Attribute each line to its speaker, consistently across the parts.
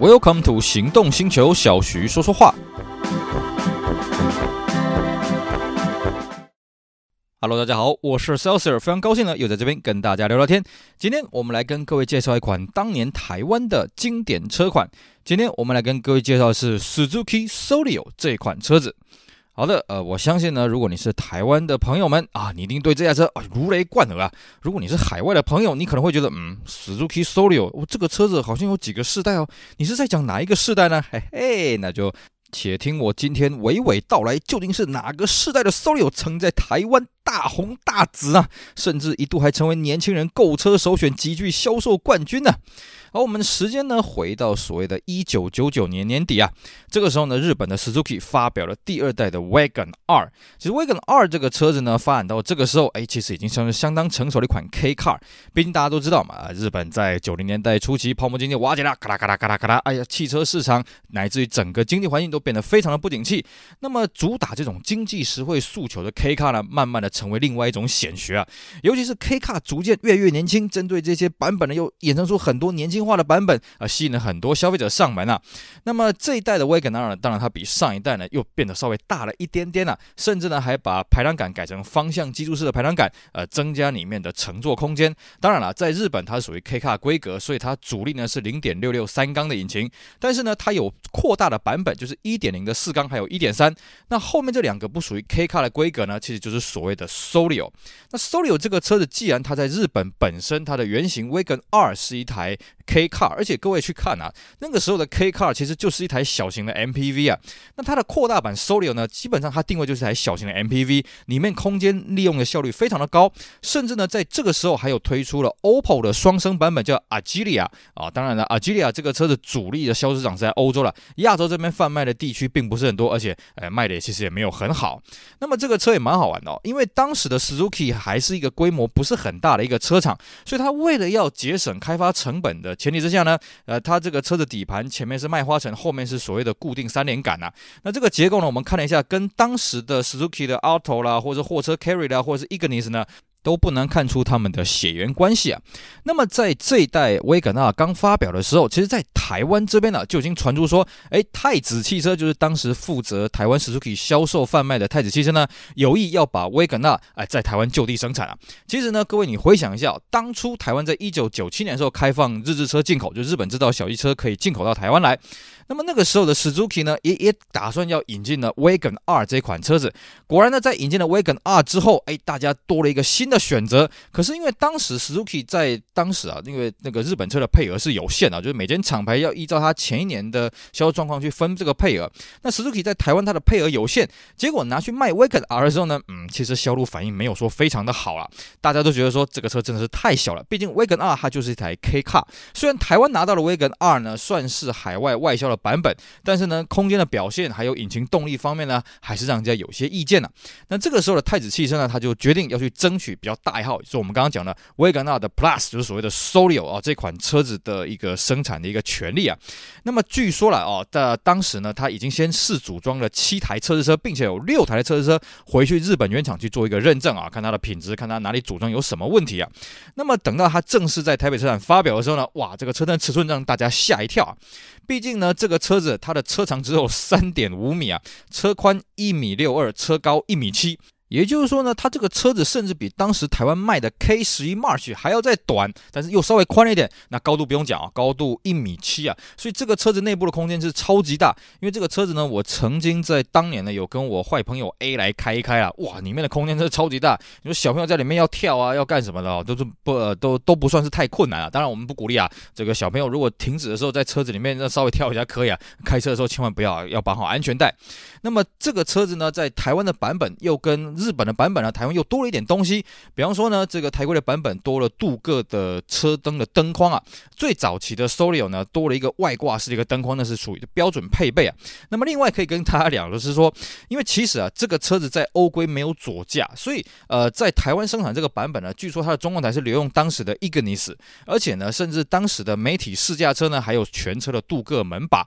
Speaker 1: Welcome to 行动星球，小徐说说话。Hello，大家好，我是 Celsius，非常高兴呢，又在这边跟大家聊聊天。今天我们来跟各位介绍一款当年台湾的经典车款。今天我们来跟各位介绍的是 Suzuki Solio 这款车子。好的，呃，我相信呢，如果你是台湾的朋友们啊，你一定对这辆车啊如雷贯耳啊。如果你是海外的朋友，你可能会觉得，嗯，Suzuki Solio，我这个车子好像有几个世代哦。你是在讲哪一个世代呢？嘿嘿，那就且听我今天娓娓道来，究竟是哪个世代的 Solio 曾在台湾大红大紫啊，甚至一度还成为年轻人购车首选，极具销售冠军呢。而我们的时间呢，回到所谓的一九九九年年底啊，这个时候呢，日本的 Suzuki 发表了第二代的 Wagon 二。其实 Wagon 二这个车子呢，发展到这个时候，哎，其实已经算是相当成熟的一款 K Car。毕竟大家都知道嘛，日本在九零年代初期泡沫经济瓦解了，咔啦咔啦咔啦咔啦，哎呀，汽车市场乃至于整个经济环境都变得非常的不景气。那么主打这种经济实惠诉求的 K Car 呢，慢慢的成为另外一种显学啊。尤其是 K Car 逐渐越来越年轻，针对这些版本呢，又衍生出很多年轻进化的版本啊，吸引了很多消费者上门啊。那么这一代的 Wagon R 呢，当然它比上一代呢又变得稍微大了一点点了，甚至呢还把排挡杆改成方向基柱式的排挡杆，呃，增加里面的乘坐空间。当然了，在日本它是属于 K 卡规格，所以它主力呢是0.66三缸的引擎，但是呢它有扩大的版本，就是1.0的四缸，还有1.3。那后面这两个不属于 K 卡的规格呢，其实就是所谓的 Solio。那 Solio 这个车子既然它在日本本身它的原型 Wagon R 是一台 K Car，而且各位去看啊，那个时候的 K Car 其实就是一台小型的 MPV 啊。那它的扩大版 Solio 呢，基本上它定位就是台小型的 MPV，里面空间利用的效率非常的高，甚至呢，在这个时候还有推出了 OPPO 的双生版本叫 Agilia 啊。当然了，Agilia 这个车子主力的销售市场是在欧洲了，亚洲这边贩卖的地区并不是很多，而且呃卖的也其实也没有很好。那么这个车也蛮好玩的哦，因为当时的 Suzuki 还是一个规模不是很大的一个车厂，所以它为了要节省开发成本的前提之下呢，呃，它这个车子底盘前面是麦花臣，后面是所谓的固定三连杆呐。那这个结构呢，我们看了一下，跟当时的 Suzuki 的 Auto 啦，或者货车 Carry 啦，或者是 Ignis 呢。都不难看出他们的血缘关系啊。那么在这一代 Wagon R 刚发表的时候，其实，在台湾这边呢，就已经传出说，哎，太子汽车就是当时负责台湾 Suzuki 销售贩卖的太子汽车呢，有意要把 Wagon R 哎在台湾就地生产啊。其实呢，各位你回想一下，当初台湾在一九九七年的时候开放日制车进口，就日本制造小汽车可以进口到台湾来。那么那个时候的 Suzuki 呢，也也打算要引进了 Wagon R 这款车子。果然呢，在引进了 Wagon R 之后，哎，大家多了一个新的选择。可是因为当时 Suzuki 在当时啊，因为那个日本车的配额是有限的，就是每间厂牌要依照它前一年的销售状况去分这个配额。那 Suzuki 在台湾它的配额有限，结果拿去卖 Wagon R 的时候呢，嗯，其实销路反应没有说非常的好啊。大家都觉得说这个车真的是太小了，毕竟 Wagon R 它就是一台 K Car。虽然台湾拿到了 Wagon R 呢，算是海外外销的。版本，但是呢，空间的表现还有引擎动力方面呢，还是让人家有些意见呢、啊。那这个时候的太子汽车呢，他就决定要去争取比较大一号，就是我们刚刚讲的 Wagon R 的 Plus，就是所谓的 Solio 啊这款车子的一个生产的一个权利啊。那么据说了哦，在当时呢，他已经先试组装了七台测试车，并且有六台的测试车回去日本原厂去做一个认证啊，看它的品质，看它哪里组装有什么问题啊。那么等到它正式在台北车展发表的时候呢，哇，这个车身尺寸让大家吓一跳啊。毕竟呢，这这个车子它的车长只有三点五米啊，车宽一米六二，车高一米七。也就是说呢，它这个车子甚至比当时台湾卖的 K 十一 March 还要再短，但是又稍微宽了一点。那高度不用讲啊，高度一米七啊，所以这个车子内部的空间是超级大。因为这个车子呢，我曾经在当年呢有跟我坏朋友 A 来开一开啊，哇，里面的空间真是超级大。你说小朋友在里面要跳啊，要干什么的，都是不、呃、都都不算是太困难啊。当然我们不鼓励啊，这个小朋友如果停止的时候在车子里面那稍微跳一下可以啊，开车的时候千万不要要绑好安全带。那么这个车子呢，在台湾的版本又跟日本的版本呢，台湾又多了一点东西。比方说呢，这个台规的版本多了镀铬的车灯的灯框啊。最早期的 Solio 呢，多了一个外挂式的一个灯框，那是属于标准配备啊。那么另外可以跟大家讲的是说，因为其实啊，这个车子在欧规没有左驾，所以呃，在台湾生产这个版本呢，据说它的中控台是留用当时的 Ignis，而且呢，甚至当时的媒体试驾车呢，还有全车的镀铬门把。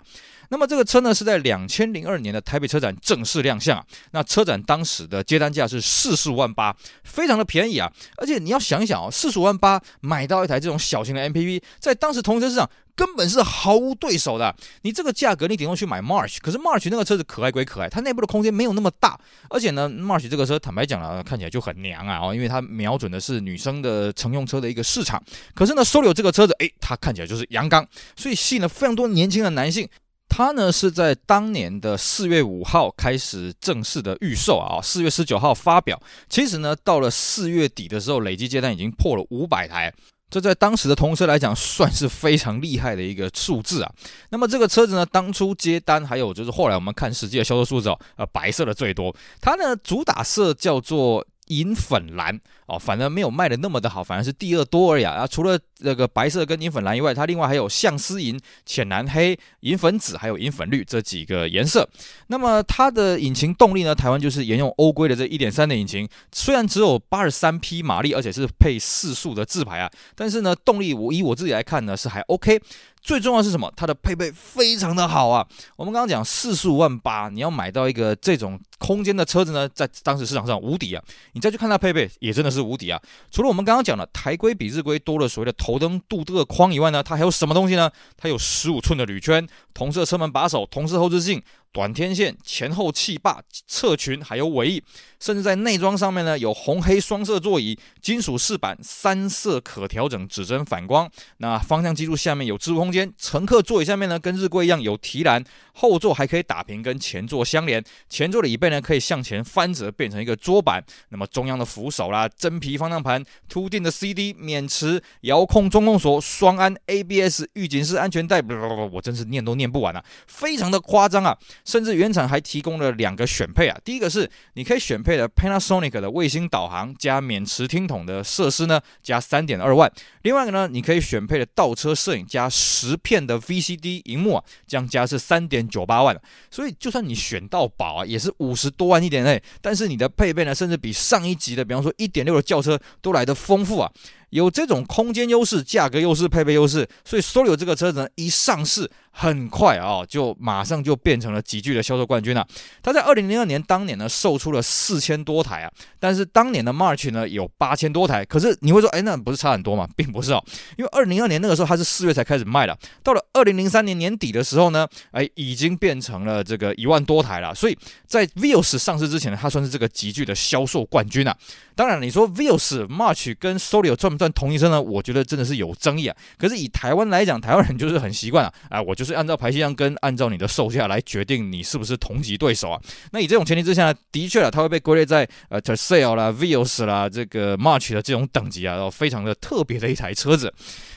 Speaker 1: 那么这个车呢是在两千零二年的台北车展正式亮相啊。那车展当时的接单价是四十五万八，非常的便宜啊。而且你要想一想哦，四十五万八买到一台这种小型的 MPV，在当时同车市场。根本是毫无对手的。你这个价格，你顶多去买 March，可是 March 那个车子可爱归可爱，它内部的空间没有那么大。而且呢，March 这个车坦白讲了，看起来就很娘啊，哦，因为它瞄准的是女生的乘用车的一个市场。可是呢，Solio 这个车子，诶，它看起来就是阳刚，所以吸引了非常多年轻的男性。它呢是在当年的四月五号开始正式的预售啊，四月十九号发表。其实呢，到了四月底的时候，累计接单已经破了五百台。这在当时的同车来讲，算是非常厉害的一个数字啊。那么这个车子呢，当初接单，还有就是后来我们看实际的销售数字哦，呃，白色的最多。它呢主打色叫做银粉蓝哦，反而没有卖的那么的好，反而是第二多而已啊。除了这个白色跟银粉蓝以外，它另外还有象丝银、浅蓝黑、银粉紫，还有银粉绿这几个颜色。那么它的引擎动力呢，台湾就是沿用欧规的这一点三的引擎，虽然只有八十三匹马力，而且是配四速的自排啊，但是呢，动力我以我自己来看呢是还 OK。最重要是什么？它的配备非常的好啊！我们刚刚讲四十五万八，你要买到一个这种空间的车子呢，在当时市场上无敌啊！你再去看它配备，也真的是无敌啊！除了我们刚刚讲的台规比日规多了所谓的头灯镀铬框以外呢，它还有什么东西呢？它有十五寸的铝圈，同色车门把手，同色后视镜。短天线、前后气坝、侧裙，还有尾翼，甚至在内装上面呢，有红黑双色座椅、金属饰板、三色可调整指针反光。那方向机柱下面有置物空间，乘客座椅下面呢，跟日规一样有提篮，后座还可以打平跟前座相连，前座的椅背呢可以向前翻折变成一个桌板。那么中央的扶手啦，真皮方向盘，凸定的 CD，免持遥控中控锁，双安 ABS，预警式安全带，不不不，我真是念都念不完啊，非常的夸张啊！甚至原厂还提供了两个选配啊，第一个是你可以选配的 Panasonic 的卫星导航加免持听筒的设施呢，加三点二万。另外一个呢，你可以选配的倒车摄影加十片的 VCD 荧幕啊，这样加是三点九八万。所以就算你选到宝啊，也是五十多万一点内，但是你的配备呢，甚至比上一级的，比方说一点六的轿车都来得丰富啊。有这种空间优势、价格优势、配备优势，所以 Solio 这个车子呢，一上市很快啊、就马上就变成了极具的销售冠军了。它在二零零二年当年呢，售出了四千多台啊，但是当年的 March 呢有八千多台。可是你会说，哎，那不是差很多吗？并不是哦，因为二零零二年那个时候它是四月才开始卖的，到了二零零三年年底的时候呢，哎，已经变成了这个一万多台了。所以在 Vios 上市之前呢，它算是这个极具的销售冠军啊。当然，你说 Vios、March 跟 Solio 赚算同一车呢？我觉得真的是有争议啊。可是以台湾来讲，台湾人就是很习惯啊，啊，我就是按照排气量跟按照你的售价来决定你是不是同级对手啊。那以这种前提之下呢，的确啊，它会被归类在呃 Tercel 啦、Vios 啦、这个 March 的这种等级啊，然后非常的特别的一台车子。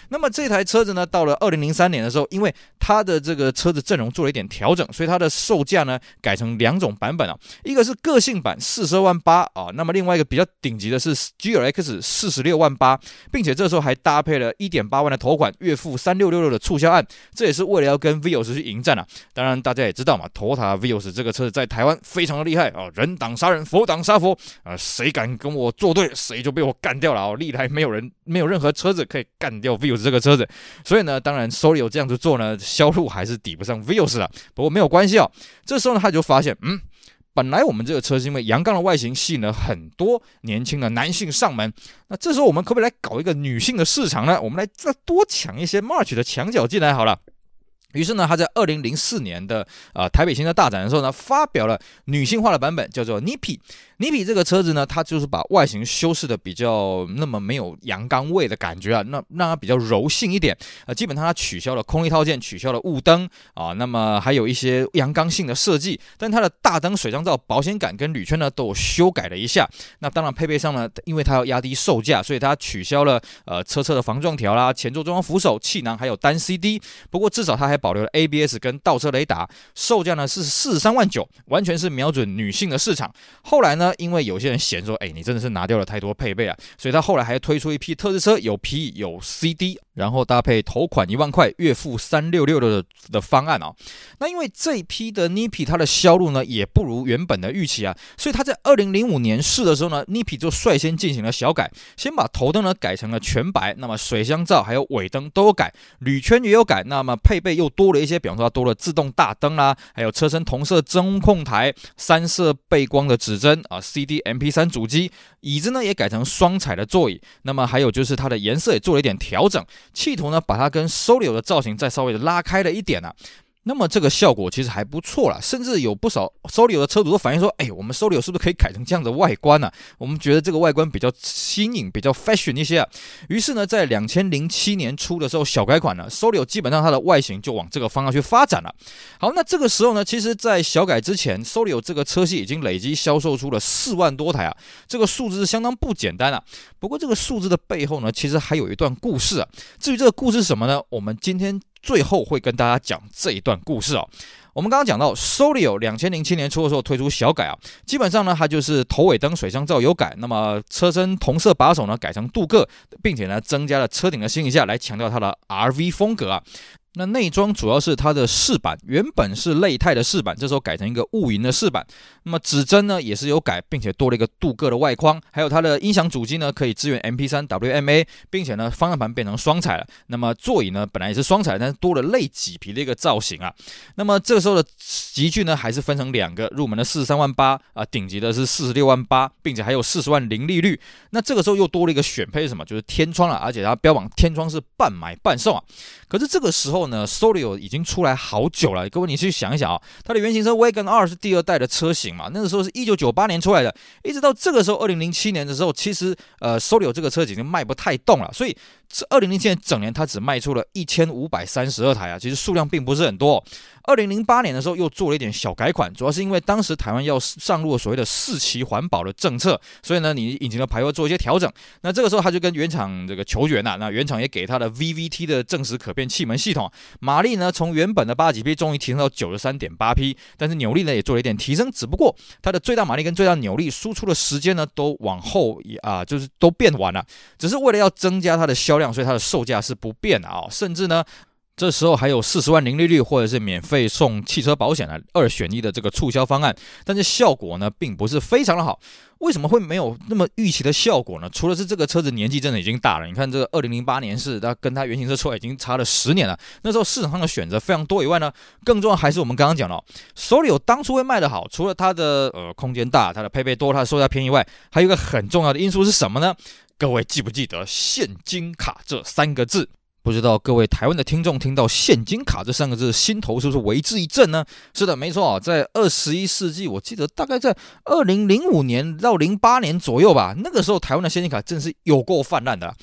Speaker 1: 那么这台车子呢，到了二零零三年的时候，因为它的这个车子阵容做了一点调整，所以它的售价呢改成两种版本啊，一个是个性版四十二万八啊，那么另外一个比较顶级的是 GLX 四十六万八，并且这时候还搭配了一点八万的头款，月付三六六六的促销案，这也是为了要跟 Vios 去迎战啊。当然大家也知道嘛，Tota Vios 这个车子在台湾非常的厉害啊，人挡杀人，佛挡杀佛啊，谁敢跟我作对，谁就被我干掉了啊！历来没有人，没有任何车子可以干掉 Vios。这个车子，所以呢，当然 Solio 这样子做呢，销路还是抵不上 Vios 的。不过没有关系哦，这时候呢，他就发现，嗯，本来我们这个车是因为阳刚的外形吸引了很多年轻的男性上门，那这时候我们可不可以来搞一个女性的市场呢？我们来再多抢一些 March 的墙角进来好了。于是呢，他在二零零四年的呃台北新车大展的时候呢，发表了女性化的版本，叫做 Nippy。Nippy 这个车子呢，它就是把外形修饰的比较那么没有阳刚味的感觉啊，那让它比较柔性一点。呃，基本上它取消了空力套件，取消了雾灯啊，那么还有一些阳刚性的设计。但它的大灯、水箱罩、保险杆跟铝圈呢，都有修改了一下。那当然配备上呢，因为它要压低售价，所以它取消了呃车侧的防撞条啦、前座中央扶手、气囊还有单 CD。不过至少它还保留了 ABS 跟倒车雷达。售价呢是四十三万九，完全是瞄准女性的市场。后来呢？因为有些人嫌说，哎，你真的是拿掉了太多配备啊，所以他后来还推出一批特制车，有皮有 CD。然后搭配头款一万块，月付三六六六的的方案啊、哦，那因为这一批的 Nipi 它的销路呢也不如原本的预期啊，所以它在二零零五年试的时候呢，Nipi 就率先进行了小改，先把头灯呢改成了全白，那么水箱罩还有尾灯都有改，铝圈也有改，那么配备又多了一些，比方说它多了自动大灯啦，还有车身同色中控台、三色背光的指针啊，CD MP3 主机，椅子呢也改成双彩的座椅。那么还有就是它的颜色也做了一点调整，企图呢把它跟 Solo 的造型再稍微的拉开了一点啊。那么这个效果其实还不错啦，甚至有不少 Solio 的车主都反映说：“哎，我们 Solio 是不是可以改成这样的外观呢？我们觉得这个外观比较新颖，比较 fashion 一些啊。”于是呢，在两千零七年初的时候，小改款呢，Solio 基本上它的外形就往这个方向去发展了。好，那这个时候呢，其实，在小改之前，Solio 这个车系已经累计销售出了四万多台啊，这个数字是相当不简单啊。不过这个数字的背后呢，其实还有一段故事啊。至于这个故事是什么呢？我们今天。最后会跟大家讲这一段故事哦。我们刚刚讲到，Solio 两千零七年初的时候推出小改啊，基本上呢，它就是头尾灯、水箱罩有改，那么车身同色把手呢改成镀铬，并且呢增加了车顶的行李架来强调它的 RV 风格啊。那内装主要是它的饰板，原本是类钛的饰板，这时候改成一个雾银的饰板。那么指针呢也是有改，并且多了一个镀铬的外框，还有它的音响主机呢可以支援 MP3 WMA，并且呢方向盘变成双彩了。那么座椅呢本来也是双彩，但是多了类麂皮的一个造型啊。那么这个时候的级距呢还是分成两个，入门的四十三万八啊，顶级的是四十六万八，并且还有四十万零利率。那这个时候又多了一个选配什么？就是天窗了，而且它标榜天窗是半买半送啊。可是这个时候。呢，Solio 已经出来好久了。各位，你去想一想啊，它的原型车 Wagon R 是第二代的车型嘛？那个时候是一九九八年出来的，一直到这个时候，二零零七年的时候，其实呃，Solio 这个车已经卖不太动了，所以。这二零零七年整年，它只卖出了一千五百三十二台啊，其实数量并不是很多。二零零八年的时候又做了一点小改款，主要是因为当时台湾要上路所谓的四期环保的政策，所以呢，你引擎的排位做一些调整。那这个时候他就跟原厂这个求援呐，那原厂也给他的 VVT 的正时可变气门系统，马力呢从原本的八几匹终于提升到九十三点八匹，但是扭力呢也做了一点提升，只不过它的最大马力跟最大扭力输出的时间呢都往后啊，就是都变晚了，只是为了要增加它的销量。所以它的售价是不变的啊，甚至呢，这时候还有四十万零利率或者是免费送汽车保险的二选一的这个促销方案，但是效果呢并不是非常的好。为什么会没有那么预期的效果呢？除了是这个车子年纪真的已经大了，你看这个二零零八年是它跟它原型车出来已经差了十年了，那时候市场上的选择非常多以外呢，更重要还是我们刚刚讲了手里有当初会卖得好，除了它的呃空间大、它的配备多、它的售价便宜外，还有一个很重要的因素是什么呢？各位记不记得现金卡这三个字？不知道各位台湾的听众听到现金卡这三个字，心头是不是为之一震呢？是的，没错，在二十一世纪，我记得大概在二零零五年到零八年左右吧，那个时候台湾的现金卡真是有够泛滥的。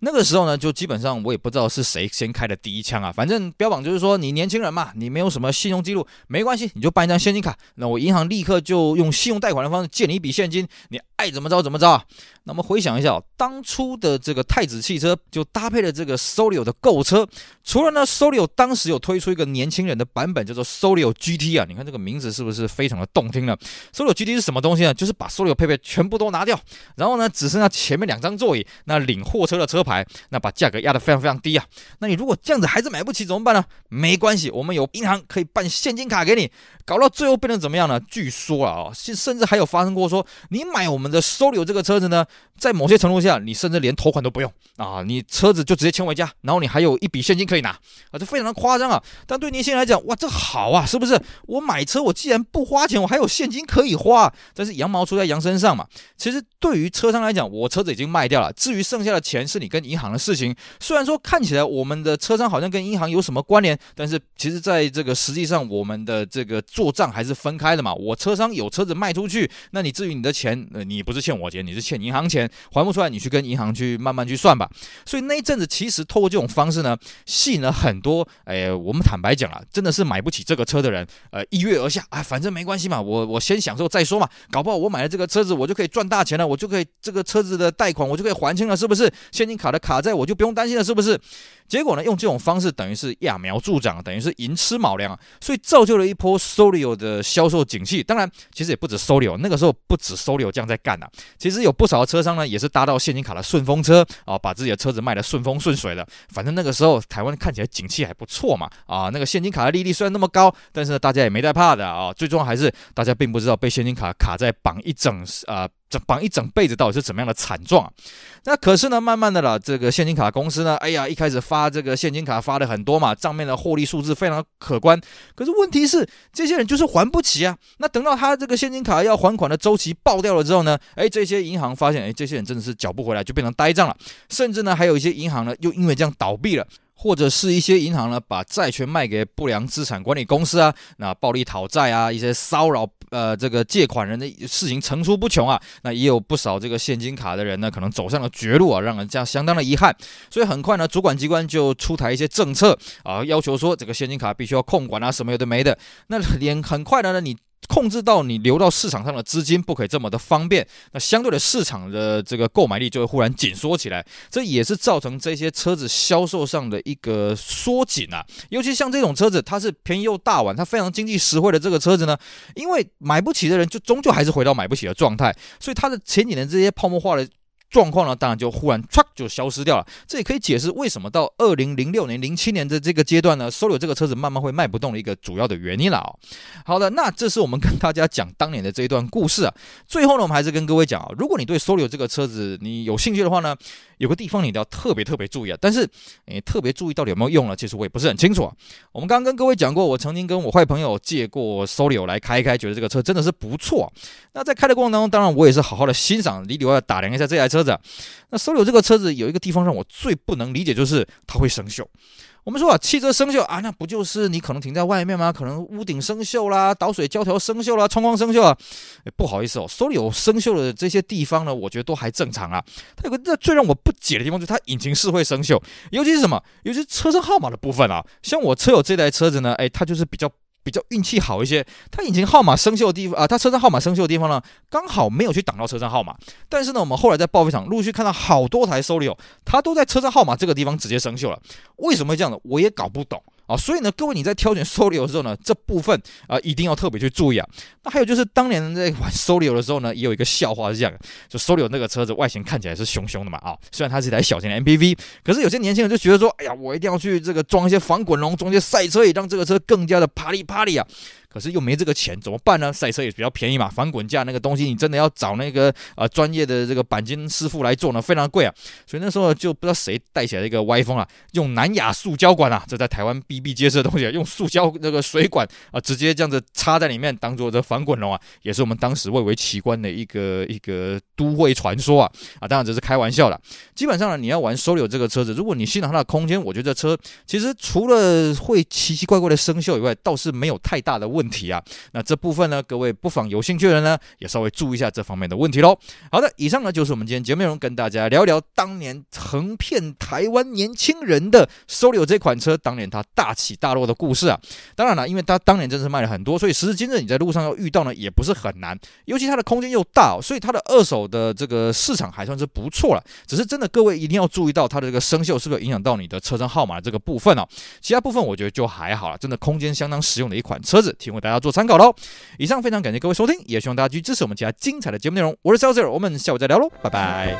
Speaker 1: 那个时候呢，就基本上我也不知道是谁先开的第一枪啊，反正标榜就是说你年轻人嘛，你没有什么信用记录，没关系，你就办一张现金卡，那我银行立刻就用信用贷款的方式借你一笔现金，你爱怎么着怎么着。那么回想一下，当初的这个太子汽车就搭配了这个 Solio 的购车，除了呢，Solio 当时有推出一个年轻人的版本，叫做 Solio GT 啊，你看这个名字是不是非常的动听呢？Solio GT 是什么东西呢？就是把 Solio 配备全部都拿掉，然后呢，只剩下前面两张座椅，那领货车的车牌，那把价格压得非常非常低啊。那你如果这样子还是买不起怎么办呢？没关系，我们有银行可以办现金卡给你，搞到最后变成怎么样呢？据说啊，甚，甚至还有发生过说，你买我们的 Solio 这个车子呢。在某些程度下，你甚至连头款都不用啊，你车子就直接签回家，然后你还有一笔现金可以拿啊，这非常的夸张啊。但对年轻人来讲，哇，这好啊，是不是？我买车，我既然不花钱，我还有现金可以花。但是羊毛出在羊身上嘛。其实对于车商来讲，我车子已经卖掉了，至于剩下的钱是你跟银行的事情。虽然说看起来我们的车商好像跟银行有什么关联，但是其实在这个实际上，我们的这个做账还是分开的嘛。我车商有车子卖出去，那你至于你的钱，呃，你不是欠我钱，你是欠银行钱。还不出来，你去跟银行去慢慢去算吧。所以那一阵子，其实透过这种方式呢，吸引了很多，哎，我们坦白讲啊，真的是买不起这个车的人，呃，一跃而下，啊，反正没关系嘛，我我先享受再说嘛，搞不好我买了这个车子，我就可以赚大钱了，我就可以这个车子的贷款我就可以还清了，是不是？现金卡的卡债我就不用担心了，是不是？结果呢，用这种方式等于是揠苗助长，等于是寅吃卯粮，所以造就了一波 Solio 的销售景气。当然，其实也不止 Solio，那个时候不止 Solio 这样在干呐、啊。其实有不少的车商呢，也是搭到现金卡的顺风车啊，把自己的车子卖得顺风顺水的。反正那个时候台湾看起来景气还不错嘛啊，那个现金卡的利率虽然那么高，但是呢大家也没在怕的啊。最终还是大家并不知道被现金卡卡在绑一整啊这绑一整辈子到底是怎么样的惨状啊？那可是呢，慢慢的啦，这个现金卡公司呢，哎呀，一开始发这个现金卡发的很多嘛，账面的获利数字非常可观。可是问题是，这些人就是还不起啊。那等到他这个现金卡要还款的周期爆掉了之后呢，哎，这些银行发现，哎，这些人真的是缴不回来，就变成呆账了。甚至呢，还有一些银行呢，又因为这样倒闭了。或者是一些银行呢，把债权卖给不良资产管理公司啊，那暴力讨债啊，一些骚扰呃这个借款人的事情层出不穷啊，那也有不少这个现金卡的人呢，可能走上了绝路啊，让人家相当的遗憾。所以很快呢，主管机关就出台一些政策啊，要求说这个现金卡必须要控管啊，什么有的没的。那连很快的呢，你。控制到你流到市场上的资金不可以这么的方便，那相对的市场的这个购买力就会忽然紧缩起来，这也是造成这些车子销售上的一个缩紧啊。尤其像这种车子，它是便宜又大碗，它非常经济实惠的这个车子呢，因为买不起的人就终究还是回到买不起的状态，所以它的前几年这些泡沫化的。状况呢，当然就忽然唰就消失掉了。这也可以解释为什么到二零零六年、零七年的这个阶段呢，Solo 这个车子慢慢会卖不动的一个主要的原因了啊。好的，那这是我们跟大家讲当年的这一段故事啊。最后呢，我们还是跟各位讲啊，如果你对 Solo 这个车子你有兴趣的话呢，有个地方你一定要特别特别注意啊。但是你特别注意到底有没有用呢？其实我也不是很清楚啊。我们刚刚跟各位讲过，我曾经跟我坏朋友借过 Solo 来开一开，觉得这个车真的是不错。那在开的过程当中，当然我也是好好的欣赏，里里外外打量一下这台车车子。那收留这个车子有一个地方让我最不能理解，就是它会生锈。我们说啊，汽车生锈啊，那不就是你可能停在外面吗？可能屋顶生锈啦，导水胶条生锈啦，窗框生锈啊。不好意思哦收留生锈的这些地方呢，我觉得都还正常啊。它有个最让我不解的地方，就是它引擎室会生锈，尤其是什么？尤其车身号码的部分啊。像我车友这台车子呢，哎，它就是比较。比较运气好一些，他引擎号码生锈的地方啊，他车身号码生锈的地方呢，刚好没有去挡到车身号码。但是呢，我们后来在报废厂陆续看到好多台 Solio，它都在车身号码这个地方直接生锈了。为什么会这样呢？我也搞不懂。啊，所以呢，各位你在挑选 Solio 的时候呢，这部分啊一定要特别去注意啊。那还有就是当年在玩 Solio 的时候呢，也有一个笑话是这样的，就 Solio 那个车子外形看起来是凶凶的嘛啊，虽然它是一台小型的 MPV，可是有些年轻人就觉得说，哎呀，我一定要去这个装一些防滚笼，装一些赛车椅，让这个车更加的啪里啪里啊。可是又没这个钱，怎么办呢？赛车也比较便宜嘛，防滚架那个东西，你真的要找那个呃专业的这个钣金师傅来做呢，非常贵啊。所以那时候就不知道谁带起来一个歪风啊，用南亚塑胶管啊，这在台湾比比皆是的东西，用塑胶那个水管啊，直接这样子插在里面当做这防滚笼啊，也是我们当时蔚为奇观的一个一个都会传说啊啊，当然这是开玩笑的。基本上呢，你要玩 Solo 这个车子，如果你欣赏它的空间，我觉得车其实除了会奇奇怪怪的生锈以外，倒是没有太大的问题。问题啊，那这部分呢，各位不妨有兴趣的人呢，也稍微注意一下这方面的问题喽。好的，以上呢就是我们今天节目内容，跟大家聊聊当年横骗台湾年轻人的 Solio 这款车，当年它大起大落的故事啊。当然了，因为它当年真是卖了很多，所以时至今日你在路上要遇到呢，也不是很难。尤其它的空间又大，所以它的二手的这个市场还算是不错了。只是真的，各位一定要注意到它的这个生锈是不是影响到你的车身号码这个部分哦。其他部分我觉得就还好了，真的空间相当实用的一款车子，提供大家做参考喽。以上非常感谢各位收听，也希望大家继续支持我们其他精彩的节目内容。我是 sales，我们下午再聊喽，拜拜。